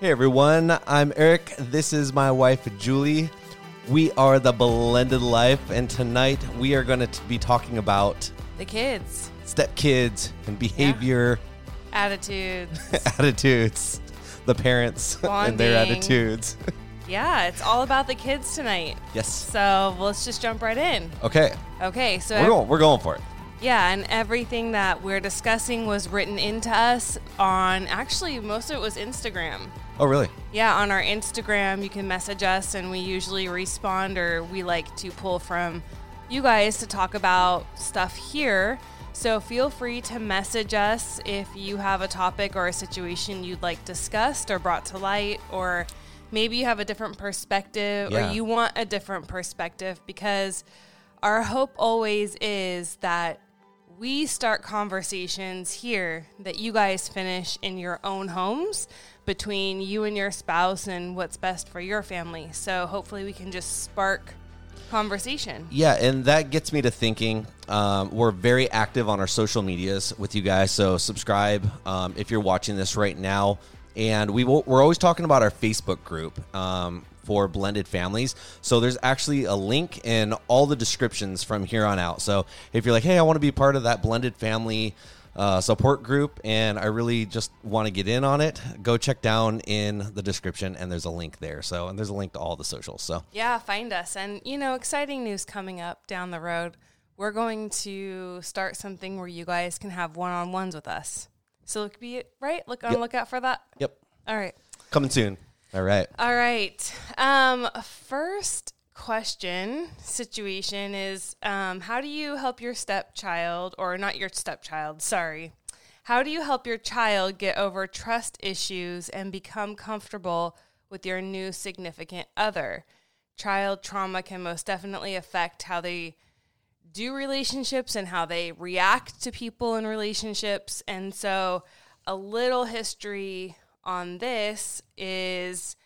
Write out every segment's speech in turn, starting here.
Hey everyone, I'm Eric. This is my wife Julie. We are the Blended Life, and tonight we are going to be talking about The kids, stepkids and behavior, attitudes. attitudes, the parents and their attitudes. yeah, it's all about the kids tonight. yes. So let's just jump right in. Okay, Okay, so we're going. We're going for it. Yeah, and everything that we're discussing was written into us on actually most of it was Instagram. Oh, really? Yeah, on our Instagram, you can message us and we usually respond or we like to pull from you guys to talk about stuff here. So feel free to message us if you have a topic or a situation you'd like discussed or brought to light or maybe you have a different perspective Yeah. or you want a different perspective because our hope always is that we start conversations here that you guys finish in your own homes between you and your spouse and what's best for your family. So hopefully we can just spark conversation. Yeah, and that gets me to thinking. Um, we're very active on our social medias with you guys, so subscribe um, if you're watching this right now. And we we're always talking about our Facebook group um, for blended families. So there's actually a link in all the descriptions from here on out. So if you're like, hey, I want to be part of that blended family uh, support group, and I really just want to get in on it, go check down in the description, and there's a link there. So and there's a link to all the socials. So Yeah, find us. And, you know, exciting news coming up down the road. We're going to start something where you guys can have one on ones with us. So look be right. Look on Yep. lookout for that. yep, All right. coming soon. All right. All right. Um, first question situation is um, how do you help your stepchild, or not your stepchild, sorry. How do you help your child get over trust issues and become comfortable with your new significant other? Child trauma can most definitely affect how they do relationships and how they react to people in relationships. And so, a little history on this is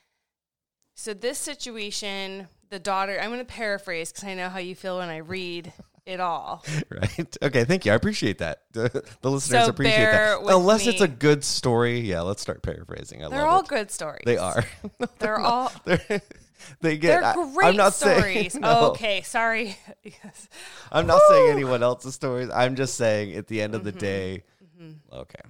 so, this situation, the daughter, I'm going to paraphrase because I know how you feel when I read it all. Right. Okay. Thank you. I appreciate that. The, listeners So appreciate that. Unless it's a good story. Yeah. Let's start paraphrasing. I They're love all it. good stories. They are. They're all. They're, they get. They're I- great I'm not stories. saying. no, Okay, sorry. Yes. I'm not saying anyone else's stories. I'm just saying at the end Mm-hmm. of the day. Okay.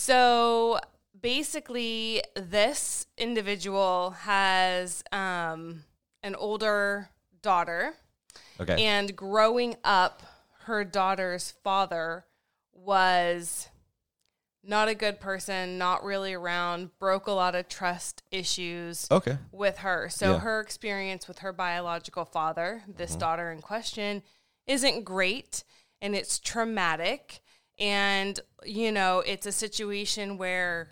So basically, this individual has um, an older daughter, Okay. and growing up, her daughter's father was not a good person, not really around, broke a lot of trust issues okay. with her. So Yeah. her experience with her biological father, this daughter in question, isn't great and it's traumatic. And, you know, it's a situation where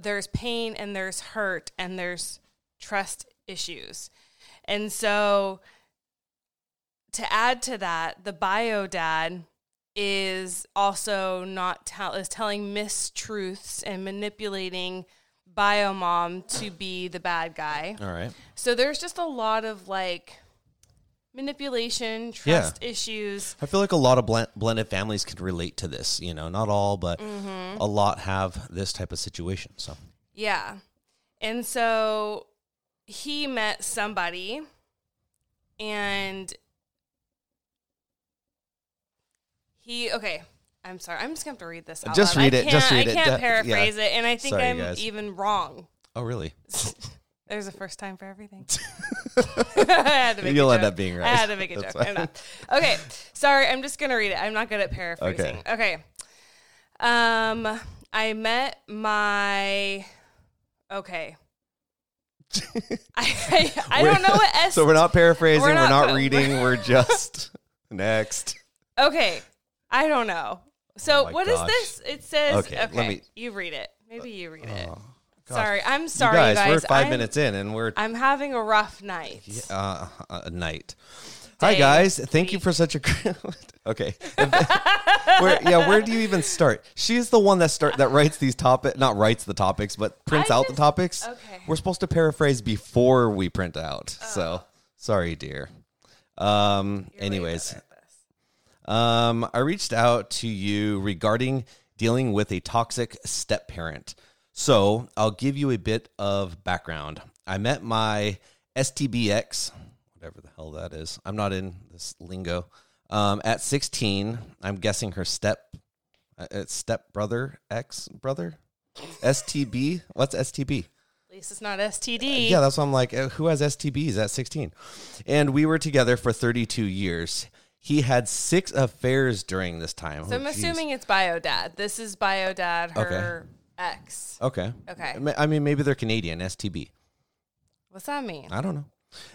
there's pain and there's hurt and there's trust issues. And so to add to that, the bio dad is also not tell is telling mistruths and manipulating bio mom to be the bad guy. All right. So there's just a lot of like manipulation, Yeah. trust issues. I feel like a lot of blend, blended families can relate to this. You know, not all, but Mm-hmm. a lot have this type of situation. So. Yeah. And so he met somebody and he okay. I'm sorry. I'm just gonna have to read this. Out Just loud. read it, just read it. I can't paraphrase it, and I think Sorry, I'm even wrong. Oh, really? There's a first time for everything. I had to make You'll end up being right. I had to make a joke. I'm not. Okay, sorry. I'm just gonna read it. I'm not good at paraphrasing. Okay. Um, I met my. Okay. I, I, I don't know what S. So we're not paraphrasing. We're We're not not, reading. We're just next. okay, I don't know. So Oh what is gosh. this? It says. Okay, Okay, let me- you read it. Maybe you read it. Oh, gosh. sorry, I'm sorry, you guys, you we're 5 I'm- minutes in and we're I'm having a rough night. uh, a night. Hi guys, thank you for such a okay. where, yeah, where do you even start? She's the one that start that writes these topic, not writes the topics, but prints I out the topics. okay. Oh. We're supposed to paraphrase before we print out. So sorry, dear. Um. You're anyways, better at this. Um, I reached out to you regarding dealing with a toxic step parent. So I'll give you a bit of background. I met my STBX, whatever the hell that is. I'm not in this lingo. Um, at 16, I'm guessing her step, uh, it's step brother, ex brother, STB. What's STB? At least it's not STD. Yeah, that's why I'm like, uh, who has STBs at 16? And we were together for 32 years. He had six affairs during this time. So Oh, I'm geez. assuming it's bio dad. This is bio dad, her ex. Okay. Okay. I mean- maybe they're Canadian, STB. What's that mean? I don't know.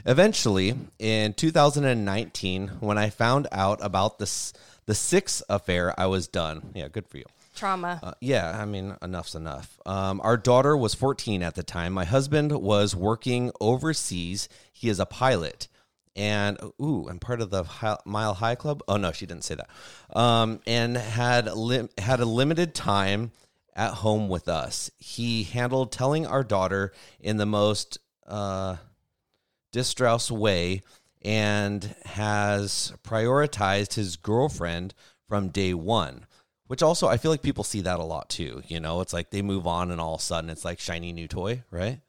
Eventually, in 2019, when I found out about this, the sixth affair, I was done. Yeah, good for you. Trauma. Uh, yeah, I mean, enough's enough. Um, our daughter was 14 at the time. My husband was working overseas. He is a pilot. And ooh, I'm part of the Hi- Mile High Club. Oh no, she didn't say that. Um, and had lim- had a limited time at home with us. He handled telling our daughter in the most uh, distraught way, and has prioritized his girlfriend from day one which also I feel like people see that a lot too. You know, it's like they move on and all of a sudden it's like shiny new toy, right?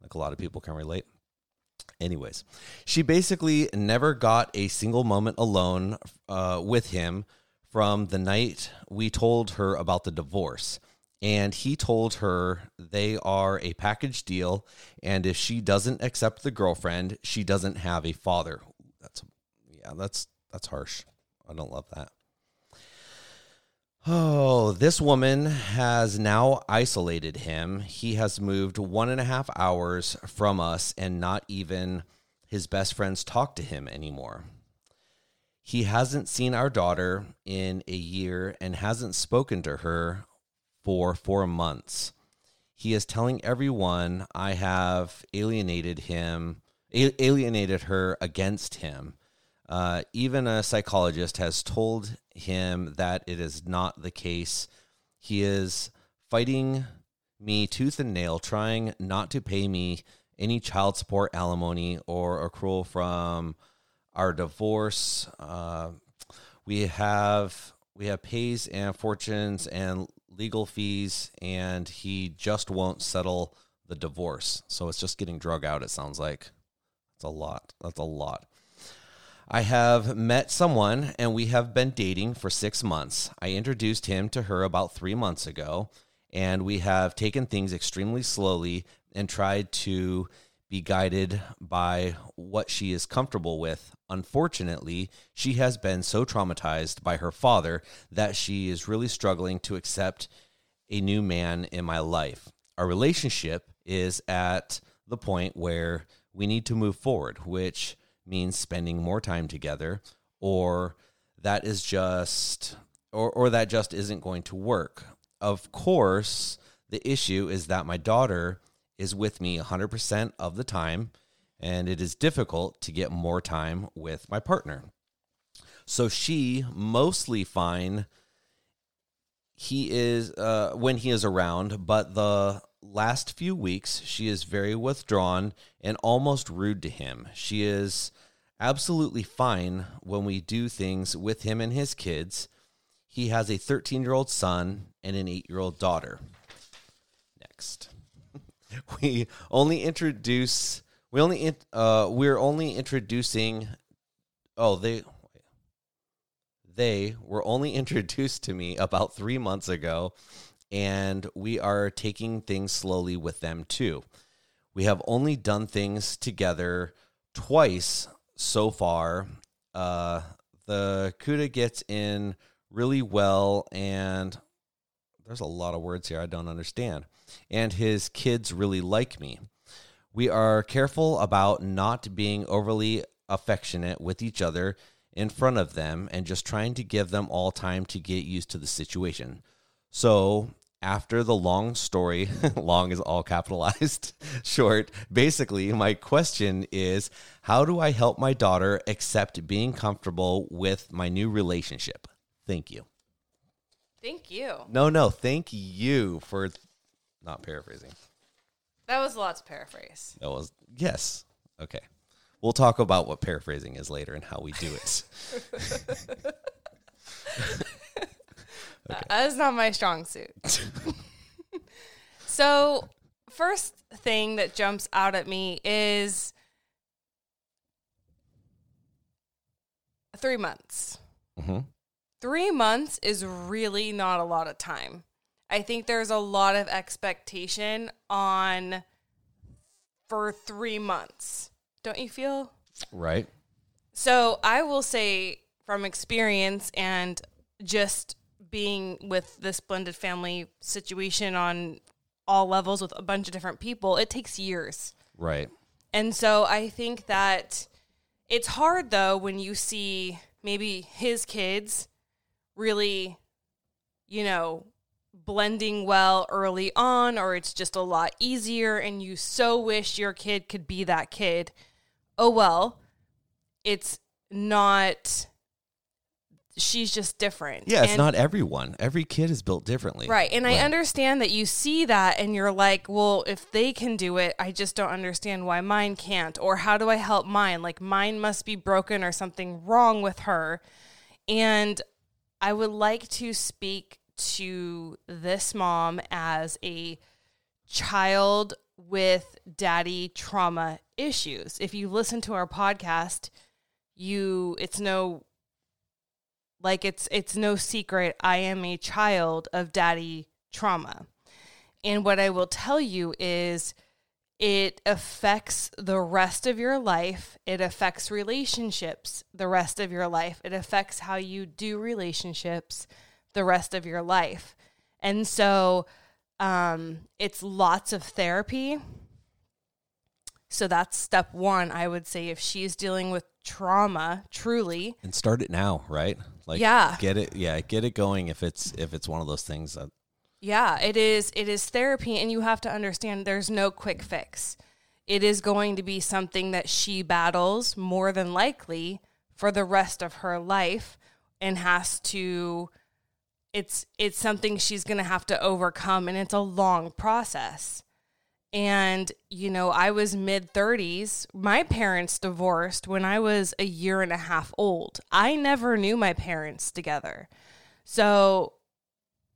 Like a lot of people can relate. Anyways, she basically never got a single moment alone uh, with him from the night we told her about the divorce. And he told her they are a package deal. And if she doesn't accept the girlfriend, she doesn't have a father. That's, yeah, that's, that's harsh. I don't love that. Oh, this woman has now isolated him. He has moved one and a half hours from us, and not even his best friends talk to him anymore. He hasn't seen our daughter in a year and hasn't spoken to her for four months. He is telling everyone I have alienated him, alienated her against him. Uh, even a psychologist has told him that it is not the case. He is fighting me tooth and nail, trying not to pay me any child support, alimony, or accrual from our divorce. Uh, we have we have pays and fortunes and legal fees, and he just won't settle the divorce. So it's just getting drug out. It sounds like that's a lot. That's a lot. I have met someone and we have been dating for six months. I introduced him to her about three months ago, and we have taken things extremely slowly and tried to be guided by what she is comfortable with. Unfortunately, she has been so traumatized by her father that she is really struggling to accept a new man in my life. Our relationship is at the point where we need to move forward, which means spending more time together or that is just or or that just isn't going to work. Of course, the issue is that my daughter is with me 100% of the time and it is difficult to get more time with my partner. So she mostly fine he is uh, when he is around, but the last few weeks she is very withdrawn and almost rude to him. She is absolutely fine when we do things with him and his kids. He has a 13 year old son and an 8 year old daughter. Next. we only introduce We only in, uh we're only introducing. Oh, they they were only introduced to me about three months ago, and we are taking things slowly with them too. We have only done things together twice so far. Uh, the Kuda gets in really well, and there's a lot of words here I don't understand. And his kids really like me. We are careful about not being overly affectionate with each other in front of them and just trying to give them all time to get used to the situation. So, after the long story, long is all capitalized, short, basically, my question is how do I help my daughter accept being comfortable with my new relationship? Thank you. Thank you. No, no, thank you for not paraphrasing. That was a lot to paraphrase. That was, yes. Okay. We'll talk about what paraphrasing is later and how we do it. okay. That is not my strong suit. so, first thing that jumps out at me is three months. Mm-hmm. Three months is really not a lot of time. I think there's a lot of expectation on for three months. Don't you feel? Right. So I will say from experience and just being with this blended family situation on all levels with a bunch of different people, it takes years. Right. And so I think that it's hard though when you see maybe his kids really, you know, blending well early on, or it's just a lot easier and you so wish your kid could be that kid. Oh well, it's not she's just different. Yeah, it's and, not everyone. Every kid is built differently. Right. And right. I understand that you see that and you're like, well, if they can do it, I just don't understand why mine can't. Or how do I help mine? Like mine must be broken or something wrong with her. And I would like to speak to this mom as a child with daddy trauma issues. If you listen to our podcast, you it's no like it's it's no secret I am a child of daddy trauma. And what I will tell you is it affects the rest of your life. It affects relationships the rest of your life. It affects how you do relationships the rest of your life. And so um, it's lots of therapy. So that's step one, I would say, if she's dealing with trauma, truly. And start it now, right? Like, yeah, get it, yeah, get it going. If it's if it's one of those things that, yeah, it is. It is therapy, and you have to understand there's no quick fix. It is going to be something that she battles more than likely for the rest of her life, and has to it's it's something she's going to have to overcome and it's a long process. And you know, I was mid 30s. My parents divorced when I was a year and a half old. I never knew my parents together. So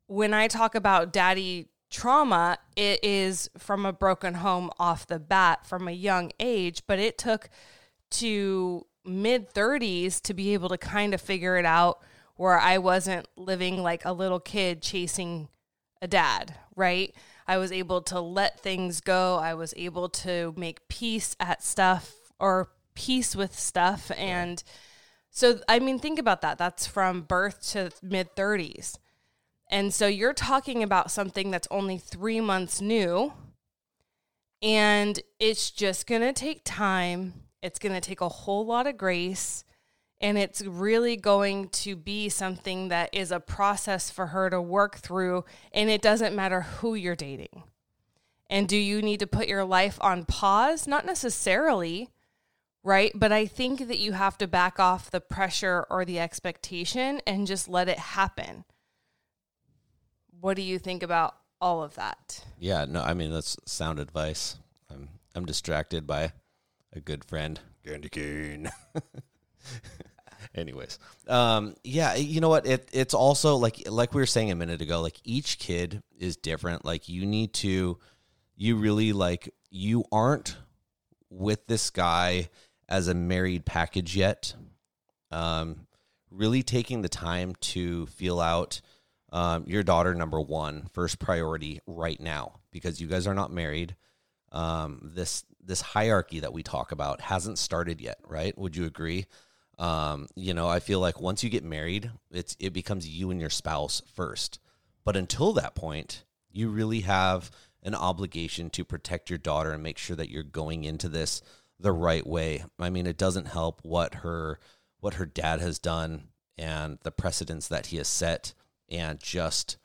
when I talk about daddy trauma, it is from a broken home off the bat from a young age, but it took to mid 30s to be able to kind of figure it out where I wasn't living like a little kid chasing a dad, right? I was able to let things go. I was able to make peace at stuff or peace with stuff. And so, I mean, think about that. That's from birth to mid 30s. And so you're talking about something that's only three months new. And it's just going to take time. It's going to take a whole lot of grace. And it's really going to be something that is a process for her to work through. And it doesn't matter who you're dating. And do you need to put your life on pause? Not necessarily, right? But I think that you have to back off the pressure or the expectation and just let it happen. What do you think about all of that? Yeah, no, I mean that's sound advice. I'm I'm distracted by a good friend, Candy Cane. Anyways, um, yeah, you know what? It it's also like like we were saying a minute ago. Like each kid is different. Like you need to, you really like you aren't with this guy as a married package yet. Um, really taking the time to feel out um, your daughter, number one, first priority right now, because you guys are not married. Um, this this hierarchy that we talk about hasn't started yet, right? Would you agree? Um, you know, I feel like once you get married, it's it becomes you and your spouse first. But until that point, you really have an obligation to protect your daughter and make sure that you're going into this the right way. I mean, it doesn't help what her what her dad has done and the precedents that he has set and just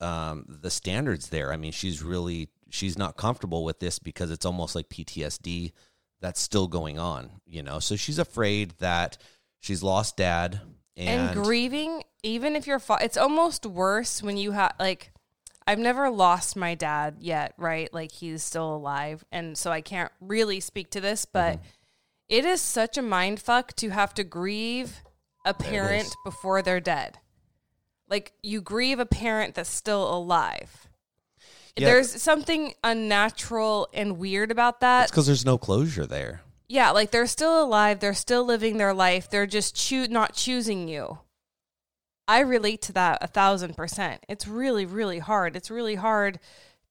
um, the standards there. I mean, she's really she's not comfortable with this because it's almost like PTSD that's still going on, you know. So she's afraid that she's lost dad and, and grieving even if you're fa- it's almost worse when you have like I've never lost my dad yet, right? Like he's still alive and so I can't really speak to this, but mm-hmm. it is such a mind fuck to have to grieve a parent before they're dead. Like you grieve a parent that's still alive. Yeah. There's something unnatural and weird about that. It's because there's no closure there. Yeah, like they're still alive. They're still living their life. They're just choo- not choosing you. I relate to that a thousand percent. It's really, really hard. It's really hard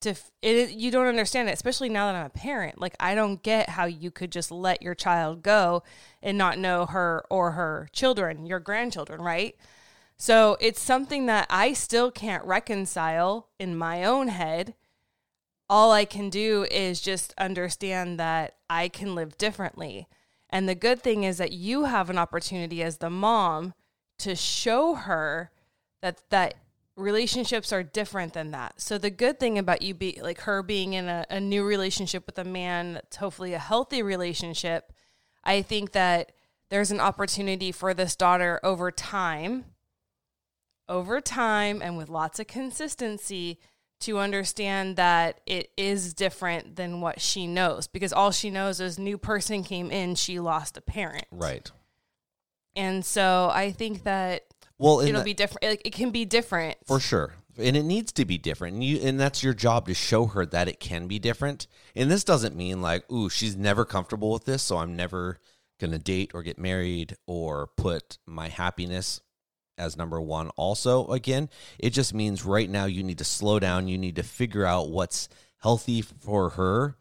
to it, you don't understand it, especially now that I'm a parent. Like I don't get how you could just let your child go and not know her or her children, your grandchildren, right? So it's something that I still can't reconcile in my own head. All I can do is just understand that I can live differently. And the good thing is that you have an opportunity as the mom to show her that that relationships are different than that. So the good thing about you be like her being in a, a new relationship with a man that's hopefully a healthy relationship, I think that there's an opportunity for this daughter over time over time and with lots of consistency to understand that it is different than what she knows. Because all she knows is new person came in she lost a parent. Right. And so i think that well it'll be different like, it can be different. For sure. And it needs to be different. And you and that's your job to show her that it can be different. And this doesn't mean like ooh she's never comfortable with this so i'm never gonna date or get married or put my happiness as number one. Also, again, it just means right now you need to slow down. You need to figure out what's healthy for her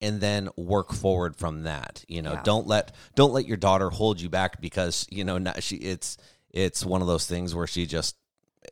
and then work forward from that. You know, yeah. don't let don't let your daughter hold you back because, you know, not, she it's it's one of those things where she just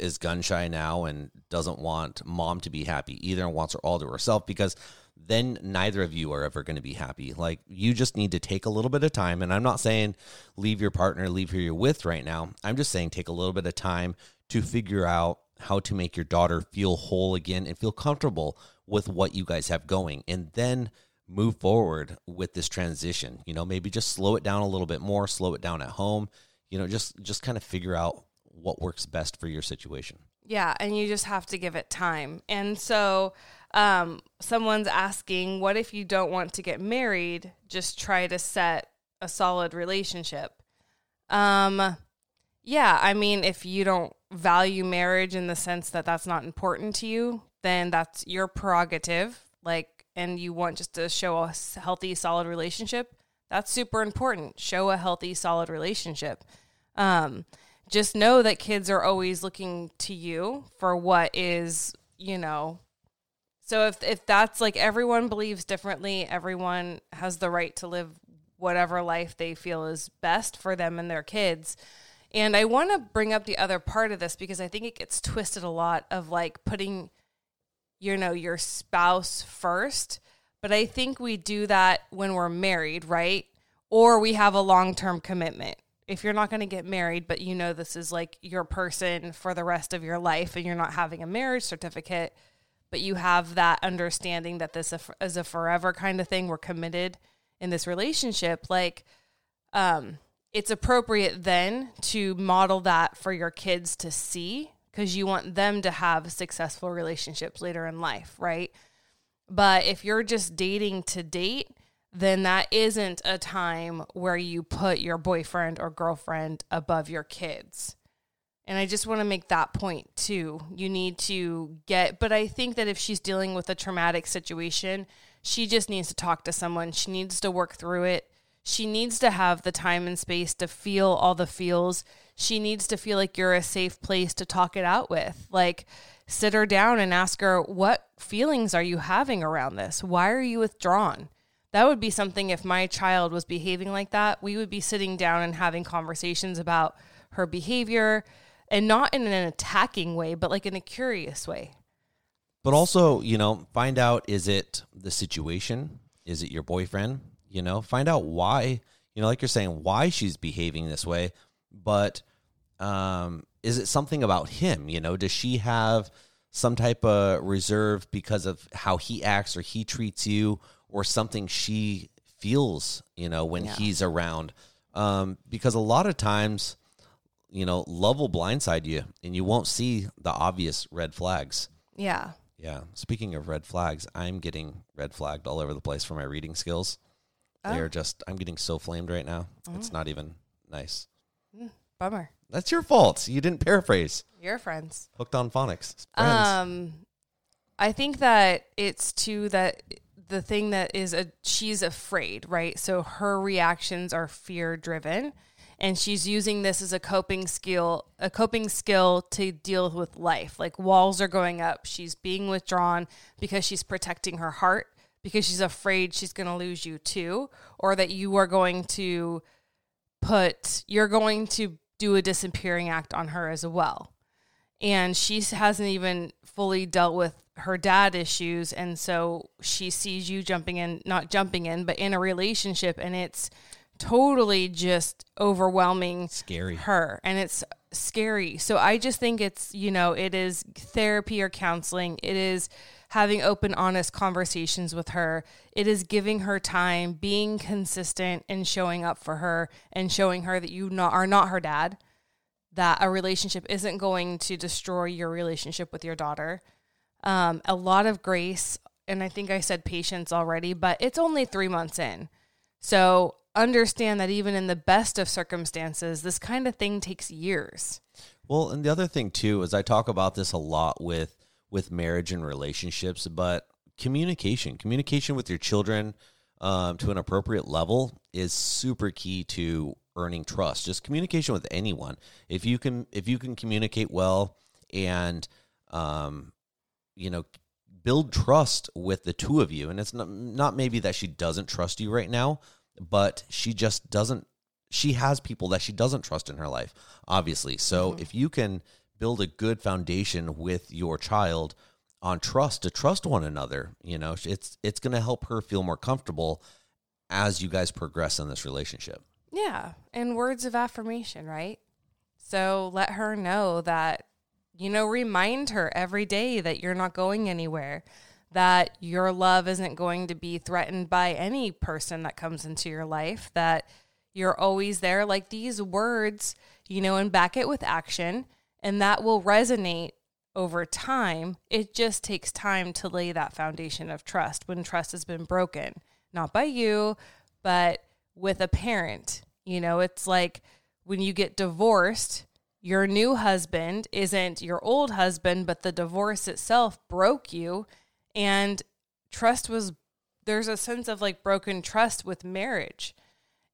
is gun shy now and doesn't want mom to be happy either and wants her all to herself because then neither of you are ever going to be happy. Like you just need to take a little bit of time. And I'm not saying leave your partner, leave who you're with right now. I'm just saying take a little bit of time to figure out how to make your daughter feel whole again and feel comfortable with what you guys have going. And then move forward with this transition. You know, maybe just slow it down a little bit more, slow it down at home. You know, just just kind of figure out what works best for your situation. Yeah, and you just have to give it time. And so um, someone's asking, what if you don't want to get married? Just try to set a solid relationship. Um, yeah, I mean, if you don't value marriage in the sense that that's not important to you, then that's your prerogative. Like, and you want just to show a healthy, solid relationship, that's super important. Show a healthy, solid relationship. Um, just know that kids are always looking to you for what is, you know, so if if that's like everyone believes differently, everyone has the right to live whatever life they feel is best for them and their kids. And I want to bring up the other part of this because I think it gets twisted a lot of like putting you know your spouse first, but I think we do that when we're married, right? Or we have a long-term commitment. If you're not going to get married, but you know this is like your person for the rest of your life and you're not having a marriage certificate, but you have that understanding that this is a forever kind of thing. We're committed in this relationship. Like, um, it's appropriate then to model that for your kids to see because you want them to have successful relationships later in life, right? But if you're just dating to date, then that isn't a time where you put your boyfriend or girlfriend above your kids. And I just want to make that point too. You need to get, but I think that if she's dealing with a traumatic situation, She just needs to talk to someone. She needs to work through it. She needs to have the time and space to feel all the feels. She needs to feel like you're a safe place to talk it out with. Like, sit her down and ask her, What feelings are you having around this? Why are you withdrawn? That would be something if my child was behaving like that, we would be sitting down and having conversations about her behavior and not in an attacking way, but like in a curious way. But also, you know, find out is it the situation? Is it your boyfriend? You know, find out why, you know, like you're saying, why she's behaving this way. But um, is it something about him? You know, does she have some type of reserve because of how he acts or he treats you or something she feels, you know, when Yeah. he's around? Um, because a lot of times, you know, love will blindside you and you won't see the obvious red flags. Yeah. Yeah. Speaking of red flags, I'm getting red flagged all over the place for my reading skills. Oh. They're just, I'm getting so flamed right now. It's not even nice. Bummer. That's your fault. You didn't paraphrase. Your friends. Hooked on phonics. Friends. Um, I think that it's too that the thing that is a she's afraid, right? So her reactions are fear driven, and she's using this as a coping skill, a coping skill to deal with life. Like walls are going up. She's being withdrawn because she's protecting her heart because she's afraid she's going to lose you too, or that you are going to put you're going to do a disappearing act on her as well and she hasn't even fully dealt with her dad issues and so she sees you jumping in not jumping in but in a relationship and it's totally just overwhelming Scary. her and it's scary so i just think it's you know it is therapy or counseling it is having open honest conversations with her it is giving her time being consistent and showing up for her and showing her that you not, are not her dad that a relationship isn't going to destroy your relationship with your daughter. Um, a lot of grace, and I think I said patience already, but it's only three months in. So understand that even in the best of circumstances, this kind of thing takes years. Well, and the other thing too is I talk about this a lot with with marriage and relationships, but communication, communication with your children um, to an appropriate level is super key to earning trust. Just communication with anyone. If you can, if you can communicate well and, um, you know, build trust with the two of you, and it's not not maybe that she doesn't trust you right now, but she just doesn't she has people that she doesn't trust in her life, obviously. So mm-hmm. if you can build a good foundation with your child on trust to trust one another, you know, it's it's going to help her feel more comfortable as you guys progress in this relationship. Yeah. And words of affirmation, right? So let her know that, you know, remind her every day that you're not going anywhere, that your love isn't going to be threatened by any person that comes into your life, that you're always there. Like these words, you know, and back it with action, and that will resonate over time. It just takes time to lay that foundation of trust when trust has been broken, not by you, but with a parent. You know, it's like when you get divorced, your new husband isn't your old husband, but the divorce itself broke you. And trust was, there's a sense of like broken trust with marriage.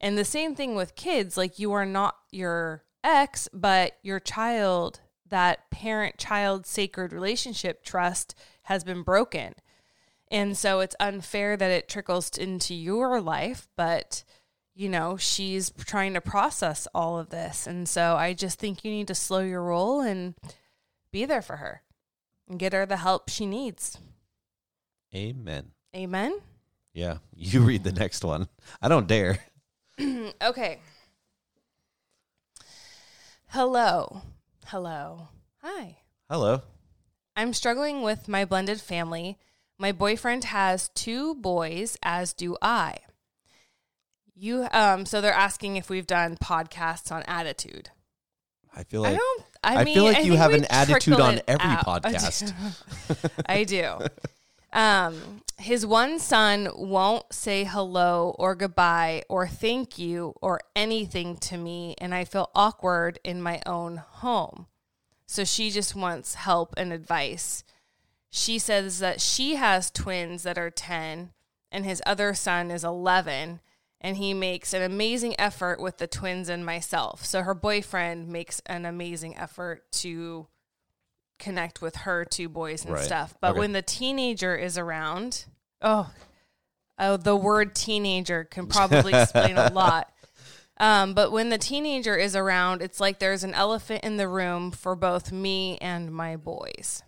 And the same thing with kids, like you are not your ex, but your child, that parent child sacred relationship trust has been broken. And so it's unfair that it trickles into your life, but you know, she's trying to process all of this. And so I just think you need to slow your roll and be there for her and get her the help she needs. Amen. Amen. Yeah, you read the next one. I don't dare. Okay. Hello. Hello. Hi. Hello. I'm struggling with my blended family. My boyfriend has two boys, as do I. You um so they're asking if we've done podcasts on attitude. I feel like I don't I, I mean feel like I you have an attitude on every out. podcast. I do. Um, his one son won't say hello or goodbye or thank you or anything to me, and I feel awkward in my own home. So she just wants help and advice. She says that she has twins that are 10 and his other son is 11 and he makes an amazing effort with the twins and myself. So her boyfriend makes an amazing effort to connect with her two boys and Right. stuff. But Okay. when the teenager is around, oh, oh, the word teenager can probably explain a lot. Um, but when the teenager is around, it's like there's an elephant in the room for both me and my boys.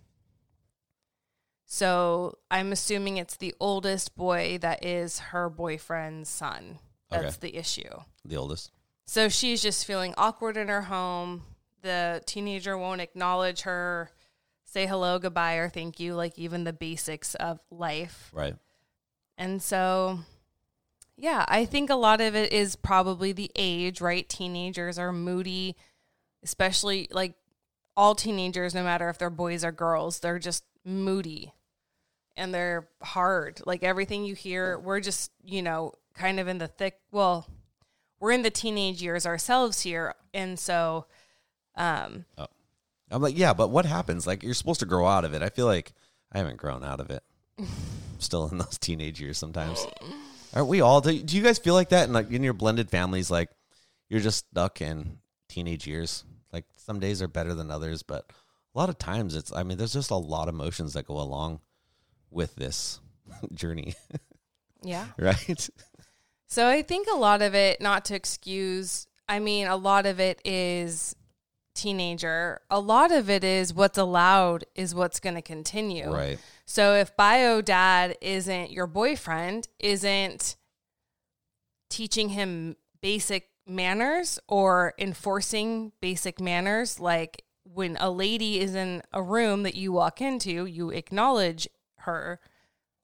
So I'm assuming it's the oldest boy that is her boyfriend's son. That's the issue. The oldest. So she's just feeling awkward in her home. The teenager won't acknowledge her, say hello, goodbye, or thank you, like even the basics of life. Right. And so, yeah, I think a lot of it is probably the age, right? Teenagers are moody, especially like all teenagers, no matter if they're boys or girls, they're just moody and they're hard. Like everything you hear, we're just, you know, kind of in the thick, well, we're in the teenage years ourselves here. And so, um, I'm like, yeah, but what happens? Like, you're supposed to grow out of it. I feel like I haven't grown out of it. I'm still in those teenage years sometimes. Aren't we all? Do, do you guys feel like that? And like in your blended families, like you're just stuck in teenage years. Like some days are better than others, but a lot of times it's. I mean, there's just a lot of emotions that go along with this journey, yeah. right? So I think a lot of it, not to excuse, I mean, a lot of it is teenager. A lot of it is what's allowed is what's going to continue. Right. So if bio dad isn't your boyfriend, isn't teaching him basic manners or enforcing basic manners, like when a lady is in a room that you walk into, you acknowledge her.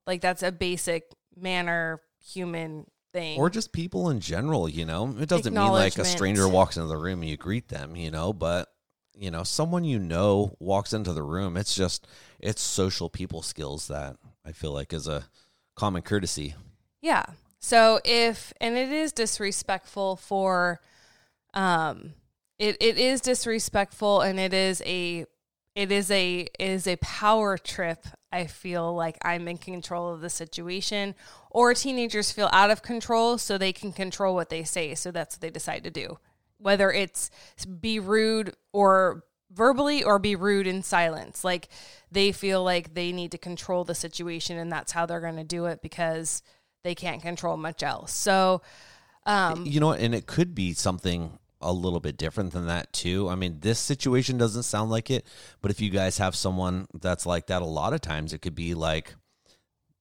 Like that's a basic manner human thing. or just people in general you know it doesn't mean like a stranger walks into the room and you greet them you know but you know someone you know walks into the room it's just it's social people skills that i feel like is a common courtesy Yeah. So if and it is disrespectful for um it, it is disrespectful and it is a it is a it is a power trip. I feel like I'm in control of the situation or teenagers feel out of control so they can control what they say. So that's what they decide to do. Whether it's be rude or verbally or be rude in silence. Like they feel like they need to control the situation and that's how they're going to do it because they can't control much else. So, um, you know and it could be something a little bit different than that too. I mean this situation doesn't sound like it but if you guys have someone that's like that a lot of times it could be like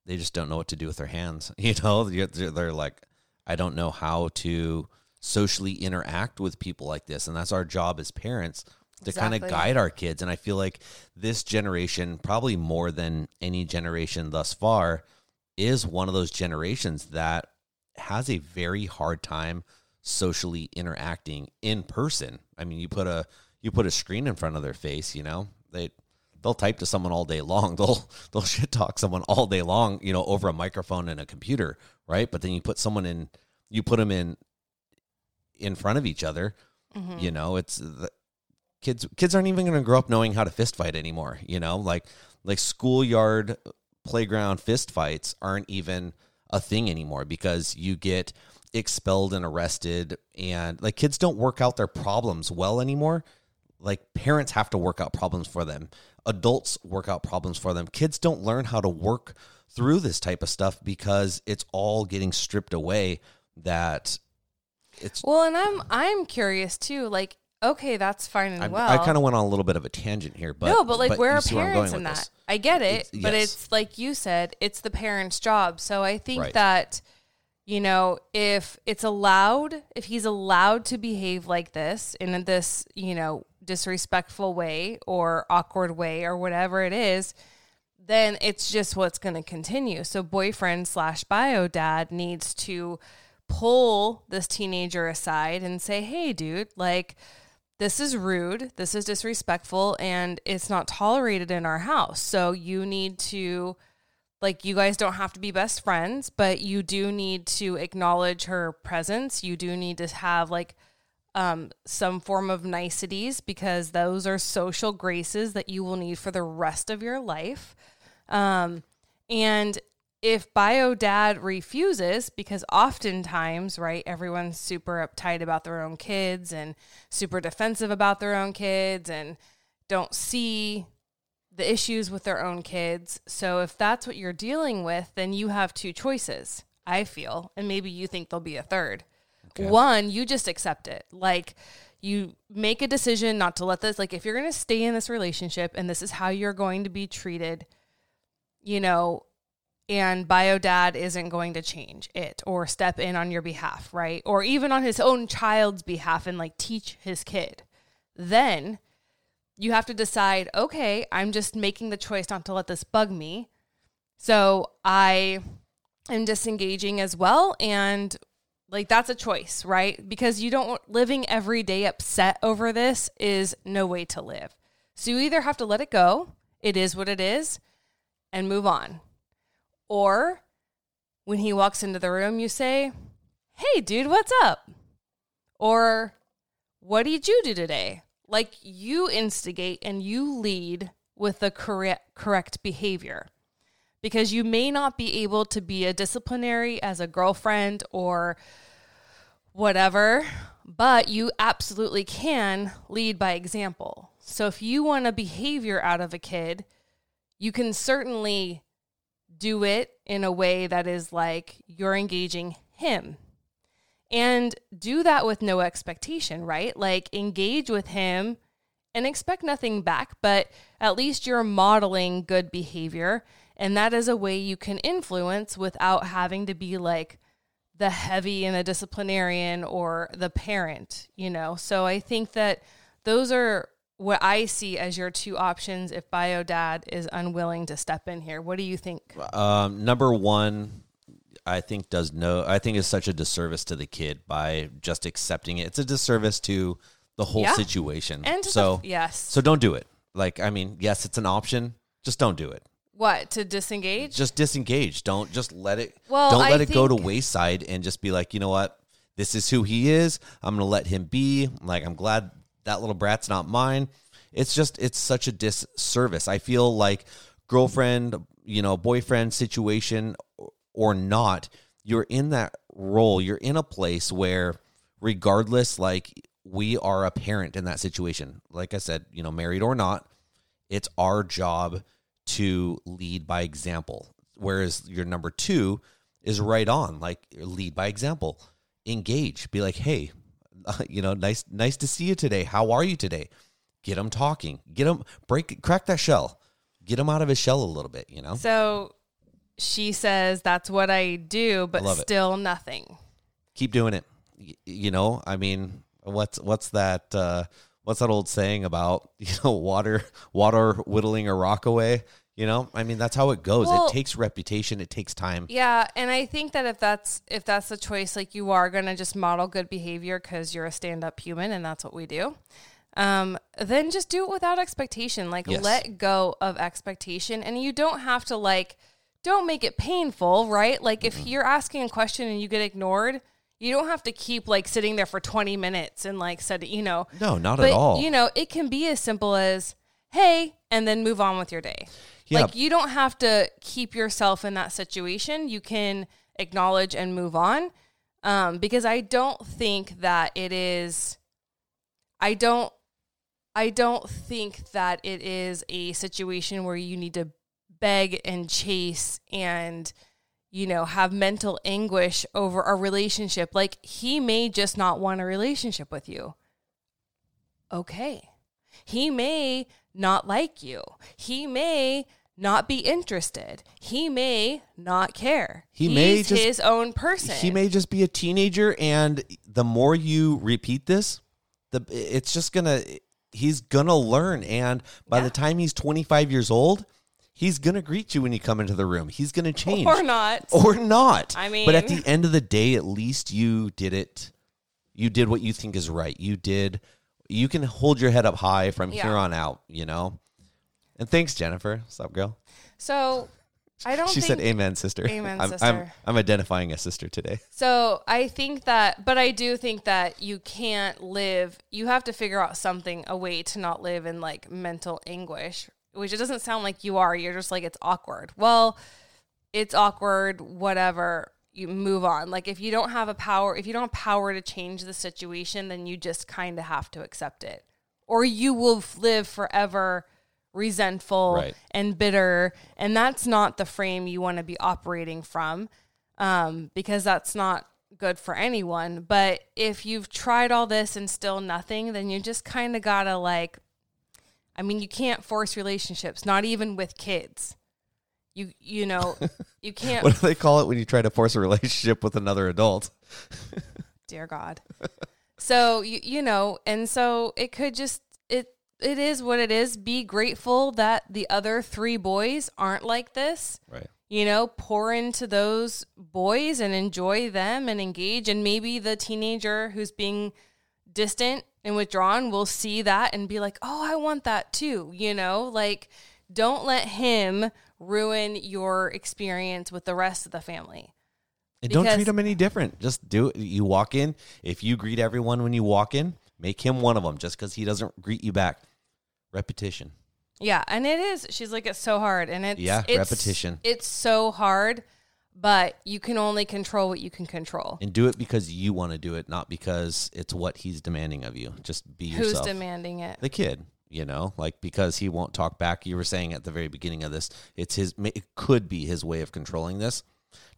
they just don't know what to do with their hands you know? They're- like i don't know how to socially interact with people like this. And that's our job as parents to kind of guide our kids. And i feel like this generation probably more than any generation thus far is one of those generations that has a very hard time socially interacting in person. I mean, you put a you put a screen in front of their face, you know, they they'll type to someone all day long. They'll they'll shit talk someone all day long, you know, over a microphone and a computer, right? But then you put someone in, you put them in in front of each other. Mm-hmm. You know, it's the, kids kids aren't even going to grow up knowing how to fist fight anymore. You know, like like schoolyard playground fist fights aren't even a thing anymore because you get expelled and arrested and like kids don't work out their problems well anymore like parents have to work out problems for them adults work out problems for them kids don't learn how to work through this type of stuff because it's all getting stripped away that it's well, and I'm I'm curious too. Like, okay, that's fine and I, well. I kind of went on a little bit of a tangent here but no, but like, where are see where parents in that? this. I get it, It's- but yes. it's like you said, it's the parent's job. So I think Right. that, you know, if it's allowed, if he's allowed to behave like this in this, you know, disrespectful way or awkward way or whatever it is, then it's just what's going to continue. So boyfriend slash bio dad needs to pull this teenager aside and say, "Hey, dude, like." this is rude, this is disrespectful, and it's not tolerated in our house. So you need to, like, you guys don't have to be best friends, but you do need to acknowledge her presence. You do need to have, like, um, some form of niceties because those are social graces that you will need for the rest of your life. Um, and if bio dad refuses, because oftentimes, right, everyone's super uptight about their own kids and super defensive about their own kids and don't see the issues with their own kids. So if that's what you're dealing with, then you have two choices, I feel. And maybe you think there'll be a third. Okay. One, you just accept it. Like, you make a decision not to let this, like, if you're going to stay in this relationship and this is how you're going to be treated, you know, and bio dad isn't going to change it or step in on your behalf, right? Or even on his own child's behalf and like teach his kid. Then you have to decide, okay, I'm just making the choice not to let this bug me. So I am disengaging as well and like that's a choice, right? Because you don't living every day upset over this is no way to live. So you either have to let it go, it is what it is, and move on. Or when he walks into the room, you say, Hey, dude, what's up? Or what did you do today? Like you instigate and you lead with the correct, correct behavior because you may not be able to be a disciplinary as a girlfriend or whatever, but you absolutely can lead by example. So if you want a behavior out of a kid, you can certainly do it in a way that is like you're engaging him. And do that with no expectation, right? Like engage with him and expect nothing back, but at least you're modeling good behavior. And that is a way you can influence without having to be like the heavy and the disciplinarian or the parent, you know? So I think that those are what I see as your two options if bio dad is unwilling to step in here. What do you think? Um, number one, I think does no. I think is such a disservice to the kid by just accepting it. It's a disservice to the whole yeah. situation. And so the, yes, so don't do it. Like I mean, yes, it's an option. Just don't do it. What to disengage? Just disengage. Don't just let it. Well, don't let I it go to wayside and just be like, you know what, this is who he is. I'm gonna let him be. Like I'm glad that little brat's not mine. It's just it's such a disservice. I feel like girlfriend, you know, boyfriend situation or not, you're in that role. You're in a place where regardless like we are a parent in that situation. Like I said, you know, married or not, it's our job to lead by example. Whereas your number 2 is right on, like lead by example. Engage. Be like, "Hey, you know, nice nice to see you today. How are you today? Get him talking. Get him break crack that shell. Get him out of his shell a little bit, you know? So she says that's what I do, but still it. nothing. Keep doing it. Y- you know, I mean, what's what's that uh what's that old saying about, you know, water water whittling a rock away? You know, I mean that's how it goes. Well, it takes reputation, it takes time. Yeah, and I think that if that's if that's the choice, like you are gonna just model good behavior because you're a stand up human, and that's what we do. Um, then just do it without expectation. Like yes. let go of expectation, and you don't have to like don't make it painful, right? Like mm-hmm. if you're asking a question and you get ignored, you don't have to keep like sitting there for 20 minutes and like said, you know, no, not but, at all. You know, it can be as simple as, hey, and then move on with your day. Yeah. Like you don't have to keep yourself in that situation. You can acknowledge and move on. Um, because I don't think that it is I don't I don't think that it is a situation where you need to beg and chase and you know have mental anguish over a relationship like he may just not want a relationship with you okay he may not like you he may not be interested. He may not care. He He's may just his own person. He may just be a teenager, and the more you repeat this, the it's just gonna he's gonna learn. And by yeah. the time he's twenty five years old, he's gonna greet you when you come into the room. He's gonna change or not, or not. I mean, but at the end of the day, at least you did it. You did what you think is right. You did. You can hold your head up high from yeah. here on out. You know. And thanks, Jennifer. What's up, girl? So I don't. She said, "Amen, sister." Amen, I'm, sister. I'm, I'm identifying a sister today. So I think that, but I do think that you can't live. You have to figure out something, a way to not live in like mental anguish. Which it doesn't sound like you are. You're just like it's awkward. Well, it's awkward, whatever, you move on. Like if you don't have a power, if you don't have power to change the situation, then you just kind of have to accept it. Or you will live forever resentful Right. and bitter, and that's not the frame you want to be operating from. Um, because that's not good for anyone. But if you've tried all this and still nothing, then you just kind of gotta like I mean, you can't force relationships, not even with kids. You you know, you can't What do they call it when you try to force a relationship with another adult? dear God. So you you know, and so it could just it it is what it is. Be grateful that the other three boys aren't like this. Right. You know, pour into those boys and enjoy them and engage. And maybe the teenager who's being distant and withdrawn will see that and be like, oh, I want that too. You know, like don't let him ruin your experience with the rest of the family. And don't treat them any different. Just do it. You walk in. If you greet everyone when you walk in, make him one of them just because he doesn't greet you back. Repetition. Yeah, and it is. She's like, it's so hard, and it's Yeah, it's, repetition. It's so hard, but you can only control what you can control. And do it because you want to do it, not because it's what he's demanding of you. Just be Who's yourself. demanding it? the kid, you know, like because he won't talk back. You were saying at the very beginning of this, it's his. It could be his way of controlling this.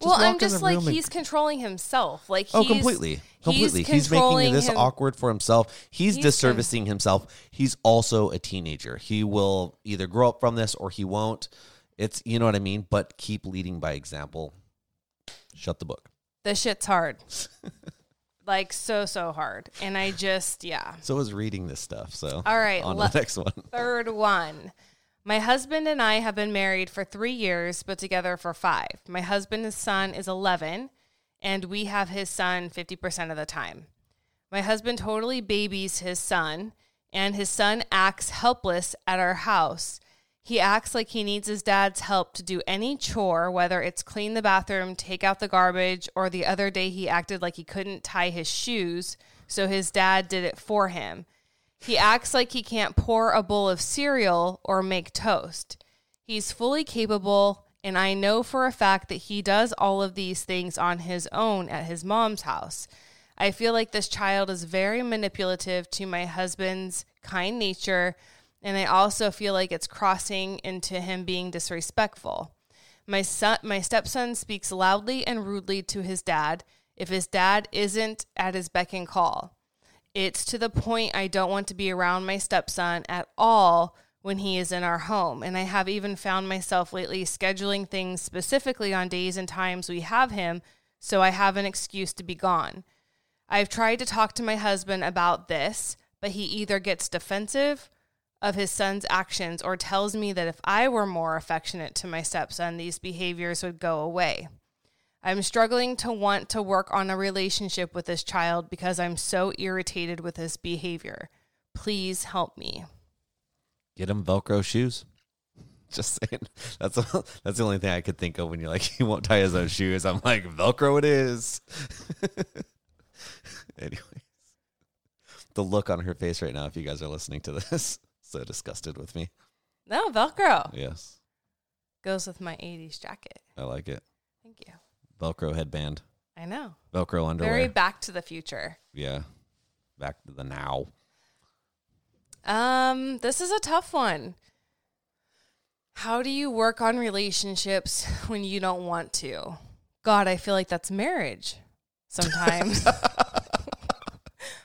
Just well, I'm just like room and- he's controlling himself. Like Oh, completely, completely. He's, making this him- awkward for himself. He's, He's con- disservicing himself. He's also a teenager. He will either grow up from this or he won't. It's you know what I mean. But keep leading by example. Shut the book. The shit's hard, like so so hard, and I just yeah. So is reading this stuff. So All right, on le- the next one. Third one. My husband and I have been married for three years, but together for five. My husband's son is 11, and we have his son 50% of the time. My husband totally babies his son, and his son acts helpless at our house. He acts like he needs his dad's help to do any chore, whether it's clean the bathroom, take out the garbage, or the other day he acted like he couldn't tie his shoes, so his dad did it for him. He acts like he can't pour a bowl of cereal or make toast. He's fully capable, and I know for a fact that he does all of these things on his own at his mom's house. I feel like this child is very manipulative to my husband's kind nature, and I also feel like it's crossing into him being disrespectful. My son, my stepson speaks loudly and rudely to his dad if his dad isn't at his beck and call. It's to the point I don't want to be around my stepson at all when he is in our home. And I have even found myself lately scheduling things specifically on days and times we have him so I have an excuse to be gone. I've tried to talk to my husband about this, but he either gets defensive of his son's actions or tells me that if I were more affectionate to my stepson, these behaviors would go away. I'm struggling to want to work on a relationship with this child because I'm so irritated with his behavior. Please help me. Get him Velcro shoes. Just saying. That's that's the only thing I could think of when you're like he won't tie his own shoes. I'm like Velcro it is. Anyways, the look on her face right now. If you guys are listening to this, so disgusted with me. No, Velcro Yes, goes with my 80s jacket. I like it. Thank you. Velcro headband, I know. Velcro underwear. Very back to the future. yeah, back to the now. Um, this is a tough one. How do you work on relationships when you don't want to? God, I feel like that's marriage sometimes.